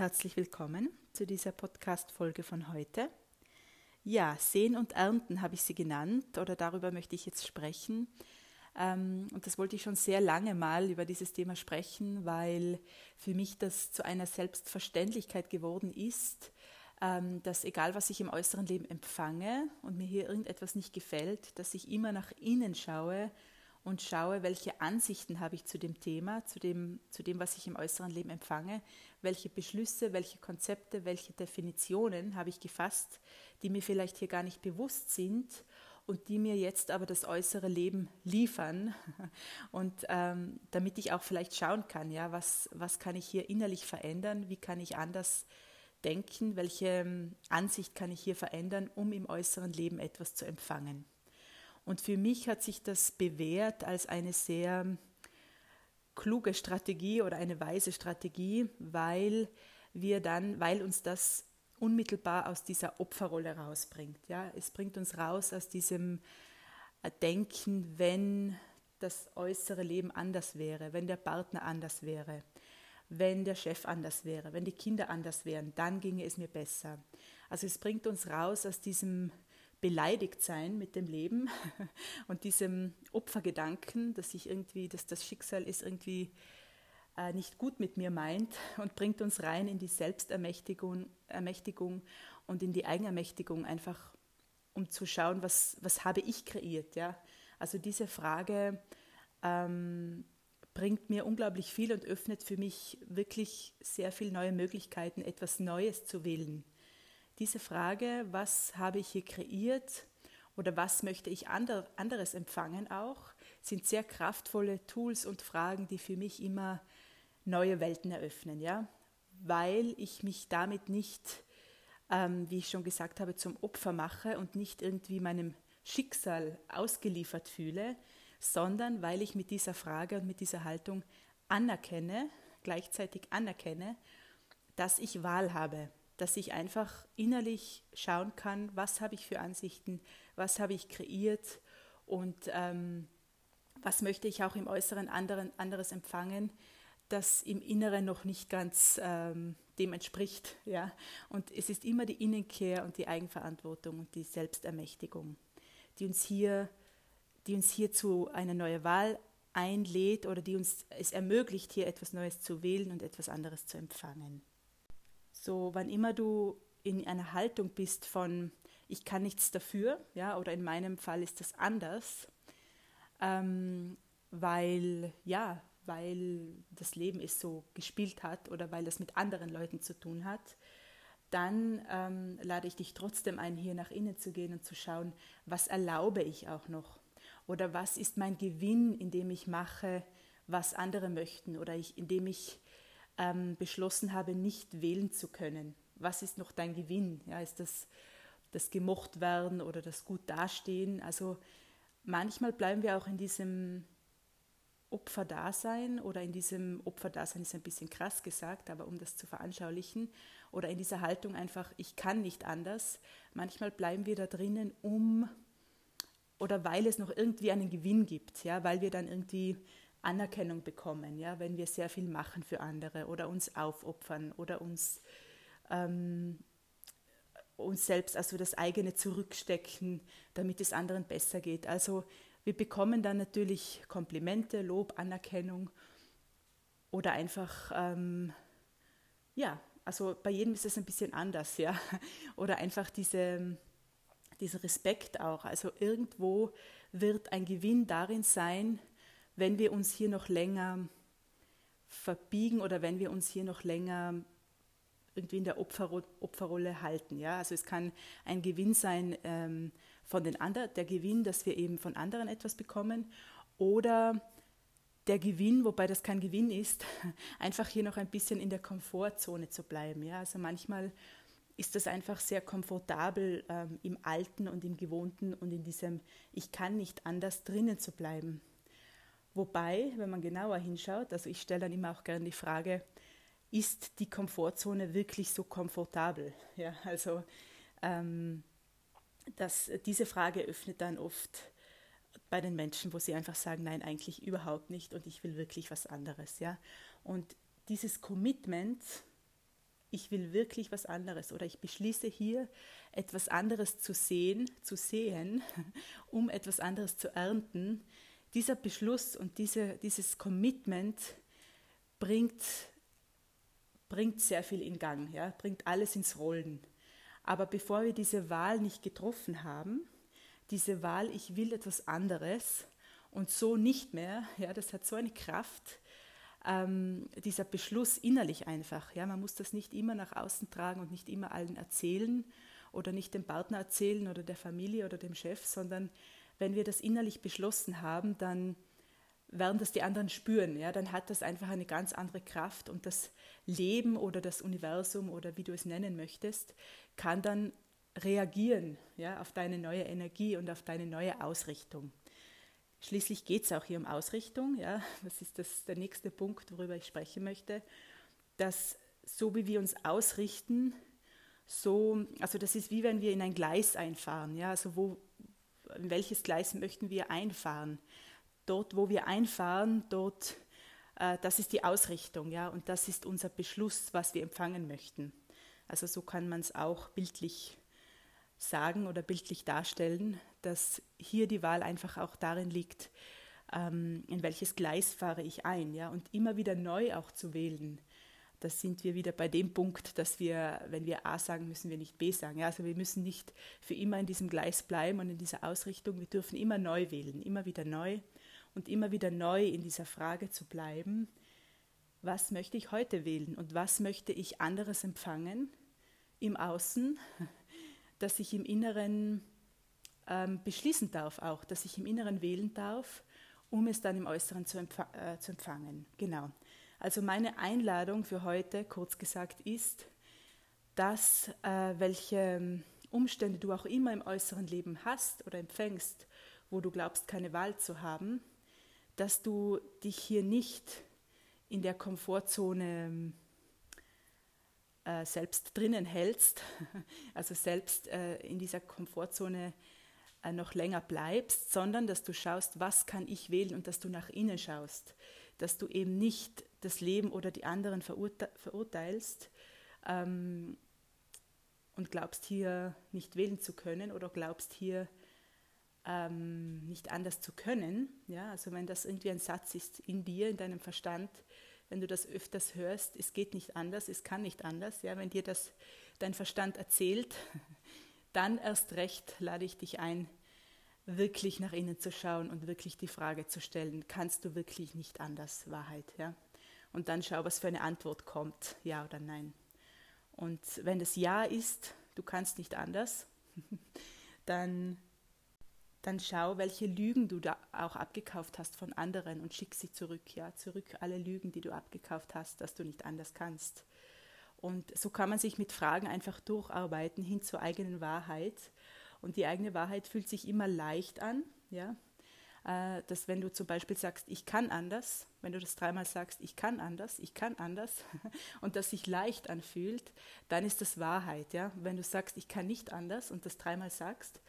herzlich willkommen zu dieser Podcast-Folge von heute. Ja, Sehen und Ernten habe ich sie genannt oder darüber möchte ich jetzt sprechen. Ähm, und das wollte ich schon sehr lange mal über dieses Thema sprechen, weil für mich das zu einer Selbstverständlichkeit geworden ist, ähm, dass egal was ich im äußeren Leben empfange und mir hier irgendetwas nicht gefällt, dass ich immer nach innen schaue und schaue, welche Ansichten habe ich zu dem Thema, zu dem, zu dem, was ich im äußeren Leben empfange, welche Beschlüsse, welche Konzepte, welche Definitionen habe ich gefasst, die mir vielleicht hier gar nicht bewusst sind und die mir jetzt aber das äußere Leben liefern. Und ähm, damit ich auch vielleicht schauen kann, ja, was, was kann ich hier innerlich verändern, wie kann ich anders denken, welche ähm, Ansicht kann ich hier verändern, um im äußeren Leben etwas zu empfangen. Und für mich hat sich das bewährt als eine sehr kluge Strategie oder eine weise Strategie, weil wir dann, weil uns das unmittelbar aus dieser Opferrolle rausbringt. Ja, es bringt uns raus aus diesem Denken, wenn das äußere Leben anders wäre, wenn der Partner anders wäre, wenn der Chef anders wäre, wenn die Kinder anders wären, dann ginge es mir besser. Also es bringt uns raus aus diesem beleidigt sein mit dem Leben und diesem Opfergedanken, dass ich irgendwie, dass das Schicksal ist irgendwie äh, nicht gut mit mir meint und bringt uns rein in die Selbstermächtigung Ermächtigung und in die Eigenermächtigung, einfach um zu schauen, was, was habe ich kreiert. Ja? Also diese Frage ähm, bringt mir unglaublich viel und öffnet für mich wirklich sehr viele neue Möglichkeiten, etwas Neues zu wählen diese Frage, was habe ich hier kreiert oder was möchte ich ander, anderes empfangen auch, sind sehr kraftvolle Tools und Fragen, die für mich immer neue Welten eröffnen, ja, weil ich mich damit nicht, ähm, wie ich schon gesagt habe, zum Opfer mache und nicht irgendwie meinem Schicksal ausgeliefert fühle, sondern weil ich mit dieser Frage und mit dieser Haltung anerkenne, gleichzeitig anerkenne, dass ich Wahl habe, dass ich einfach innerlich schauen kann, was habe ich für Ansichten, was habe ich kreiert und ähm, was möchte ich auch im Äußeren anderen, anderes empfangen, das im Inneren noch nicht ganz ähm, dem entspricht. Ja? Und es ist immer die Innenkehr und die Eigenverantwortung und die Selbstermächtigung, die uns hier, die uns hier zu einer neuen Wahl einlädt oder die uns es ermöglicht, hier etwas Neues zu wählen und etwas anderes zu empfangen. So, wann immer du in einer Haltung bist von ich kann nichts dafür, ja, oder in meinem Fall ist das anders, ähm, weil ja, weil das Leben es so gespielt hat oder weil das mit anderen Leuten zu tun hat, dann ähm, lade ich dich trotzdem ein, hier nach innen zu gehen und zu schauen, was erlaube ich auch noch? Oder was ist mein Gewinn, indem ich mache, was andere möchten? Oder ich, indem ich ähm, beschlossen habe, nicht wählen zu können. Was ist noch dein Gewinn? Ja, ist das das gemocht werden oder das gut dastehen? Also manchmal bleiben wir auch in diesem Opferdasein oder in diesem Opferdasein ist ein bisschen krass gesagt, aber um das zu veranschaulichen oder in dieser Haltung einfach, ich kann nicht anders. Manchmal bleiben wir da drinnen, um oder weil es noch irgendwie einen Gewinn gibt, ja, weil wir dann irgendwie Anerkennung bekommen, ja, wenn wir sehr viel machen für andere oder uns aufopfern oder uns, ähm, uns selbst, also das eigene zurückstecken, damit es anderen besser geht. Also wir bekommen dann natürlich Komplimente, Lob, Anerkennung oder einfach, ähm, ja, also bei jedem ist es ein bisschen anders, ja, oder einfach diese, dieser Respekt auch. Also irgendwo wird ein Gewinn darin sein, wenn wir uns hier noch länger verbiegen oder wenn wir uns hier noch länger irgendwie in der Opferro Opferrolle halten. Ja? Also es kann ein Gewinn sein ähm, von den anderen, der Gewinn, dass wir eben von anderen etwas bekommen oder der Gewinn, wobei das kein Gewinn ist, einfach hier noch ein bisschen in der Komfortzone zu bleiben. Ja? Also manchmal ist das einfach sehr komfortabel ähm, im Alten und im Gewohnten und in diesem Ich kann nicht anders drinnen zu bleiben. Wobei, wenn man genauer hinschaut, also ich stelle dann immer auch gerne die Frage, ist die Komfortzone wirklich so komfortabel? Ja, also ähm, das, diese Frage öffnet dann oft bei den Menschen, wo sie einfach sagen, nein, eigentlich überhaupt nicht und ich will wirklich was anderes. Ja? Und dieses Commitment ich will wirklich was anderes oder ich beschließe hier etwas anderes zu sehen, zu sehen, um etwas anderes zu ernten. Dieser Beschluss und diese, dieses Commitment bringt, bringt sehr viel in Gang, ja, bringt alles ins Rollen. Aber bevor wir diese Wahl nicht getroffen haben, diese Wahl, ich will etwas anderes und so nicht mehr, ja, das hat so eine Kraft, ähm, dieser Beschluss innerlich einfach. Ja, man muss das nicht immer nach außen tragen und nicht immer allen erzählen oder nicht dem Partner erzählen oder der Familie oder dem Chef, sondern wenn wir das innerlich beschlossen haben, dann werden das die anderen spüren. Ja, dann hat das einfach eine ganz andere Kraft und das Leben oder das Universum oder wie du es nennen möchtest, kann dann reagieren ja, auf deine neue Energie und auf deine neue Ausrichtung. Schließlich geht es auch hier um Ausrichtung. Ja? Das ist das, der nächste Punkt, worüber ich sprechen möchte. Dass so wie wir uns ausrichten, so, also das ist wie wenn wir in ein Gleis einfahren. Ja? Also wo, in welches Gleis möchten wir einfahren? Dort, wo wir einfahren, dort, äh, das ist die Ausrichtung, ja, und das ist unser Beschluss, was wir empfangen möchten. Also so kann man es auch bildlich sagen oder bildlich darstellen, dass hier die Wahl einfach auch darin liegt, ähm, in welches Gleis fahre ich ein, ja, und immer wieder neu auch zu wählen. Da sind wir wieder bei dem Punkt, dass wir, wenn wir A sagen, müssen wir nicht B sagen. Ja, also wir müssen nicht für immer in diesem Gleis bleiben und in dieser Ausrichtung. Wir dürfen immer neu wählen, immer wieder neu und immer wieder neu in dieser Frage zu bleiben, was möchte ich heute wählen und was möchte ich anderes empfangen im Außen, dass ich im Inneren ähm, beschließen darf auch, dass ich im Inneren wählen darf, um es dann im Äußeren zu, empf äh, zu empfangen. Genau. Also meine Einladung für heute, kurz gesagt, ist, dass äh, welche Umstände du auch immer im äußeren Leben hast oder empfängst, wo du glaubst, keine Wahl zu haben, dass du dich hier nicht in der Komfortzone äh, selbst drinnen hältst, also selbst äh, in dieser Komfortzone äh, noch länger bleibst, sondern dass du schaust, was kann ich wählen und dass du nach innen schaust, dass du eben nicht das Leben oder die anderen verurte verurteilst ähm, und glaubst hier nicht wählen zu können oder glaubst hier ähm, nicht anders zu können. Ja, also wenn das irgendwie ein Satz ist in dir, in deinem Verstand, wenn du das öfters hörst, es geht nicht anders, es kann nicht anders, ja, wenn dir das dein Verstand erzählt, dann erst recht lade ich dich ein, wirklich nach innen zu schauen und wirklich die Frage zu stellen, kannst du wirklich nicht anders, Wahrheit, ja? Und dann schau, was für eine Antwort kommt, ja oder nein. Und wenn das Ja ist, du kannst nicht anders, dann dann schau, welche Lügen du da auch abgekauft hast von anderen und schick sie zurück, ja, zurück alle Lügen, die du abgekauft hast, dass du nicht anders kannst. Und so kann man sich mit Fragen einfach durcharbeiten hin zur eigenen Wahrheit. Und die eigene Wahrheit fühlt sich immer leicht an, ja. Äh, dass wenn du zum Beispiel sagst, ich kann anders, wenn du das dreimal sagst, ich kann anders, ich kann anders, und das sich leicht anfühlt, dann ist das Wahrheit, ja. Wenn du sagst, ich kann nicht anders und das dreimal sagst,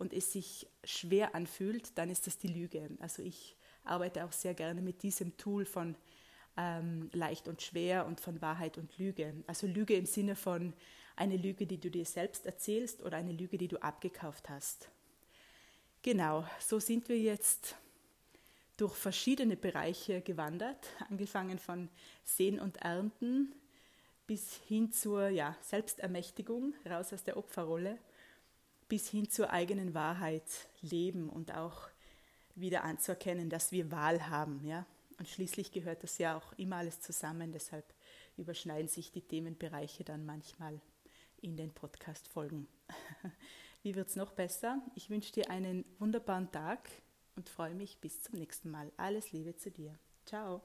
und es sich schwer anfühlt, dann ist das die Lüge. Also ich arbeite auch sehr gerne mit diesem Tool von ähm, leicht und schwer und von Wahrheit und Lüge. Also Lüge im Sinne von eine Lüge, die du dir selbst erzählst oder eine Lüge, die du abgekauft hast. Genau, so sind wir jetzt durch verschiedene Bereiche gewandert, angefangen von Sehen und Ernten bis hin zur ja, Selbstermächtigung, raus aus der Opferrolle bis hin zur eigenen Wahrheit leben und auch wieder anzuerkennen, dass wir Wahl haben. Ja? Und schließlich gehört das ja auch immer alles zusammen, deshalb überschneiden sich die Themenbereiche dann manchmal in den Podcast-Folgen. Wie wird es noch besser? Ich wünsche dir einen wunderbaren Tag und freue mich bis zum nächsten Mal. Alles Liebe zu dir. Ciao.